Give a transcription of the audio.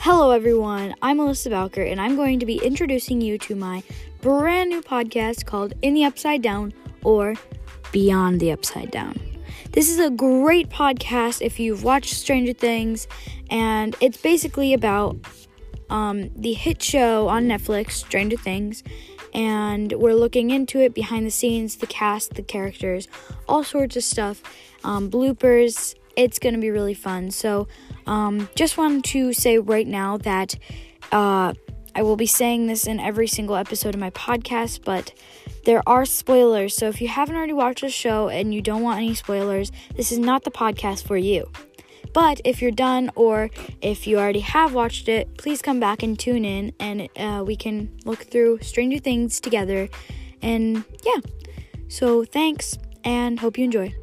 Hello, everyone. I'm Alyssa Balker, and I'm going to be introducing you to my brand new podcast called In the Upside Down or Beyond the Upside Down. This is a great podcast if you've watched Stranger Things, and it's basically about um, the hit show on Netflix, Stranger Things, and we're looking into it behind the scenes, the cast, the characters, all sorts of stuff, um, bloopers. It's going to be really fun. So, um, just wanted to say right now that uh, I will be saying this in every single episode of my podcast, but there are spoilers. So, if you haven't already watched the show and you don't want any spoilers, this is not the podcast for you. But if you're done or if you already have watched it, please come back and tune in and uh, we can look through Stranger Things together. And yeah, so thanks and hope you enjoy.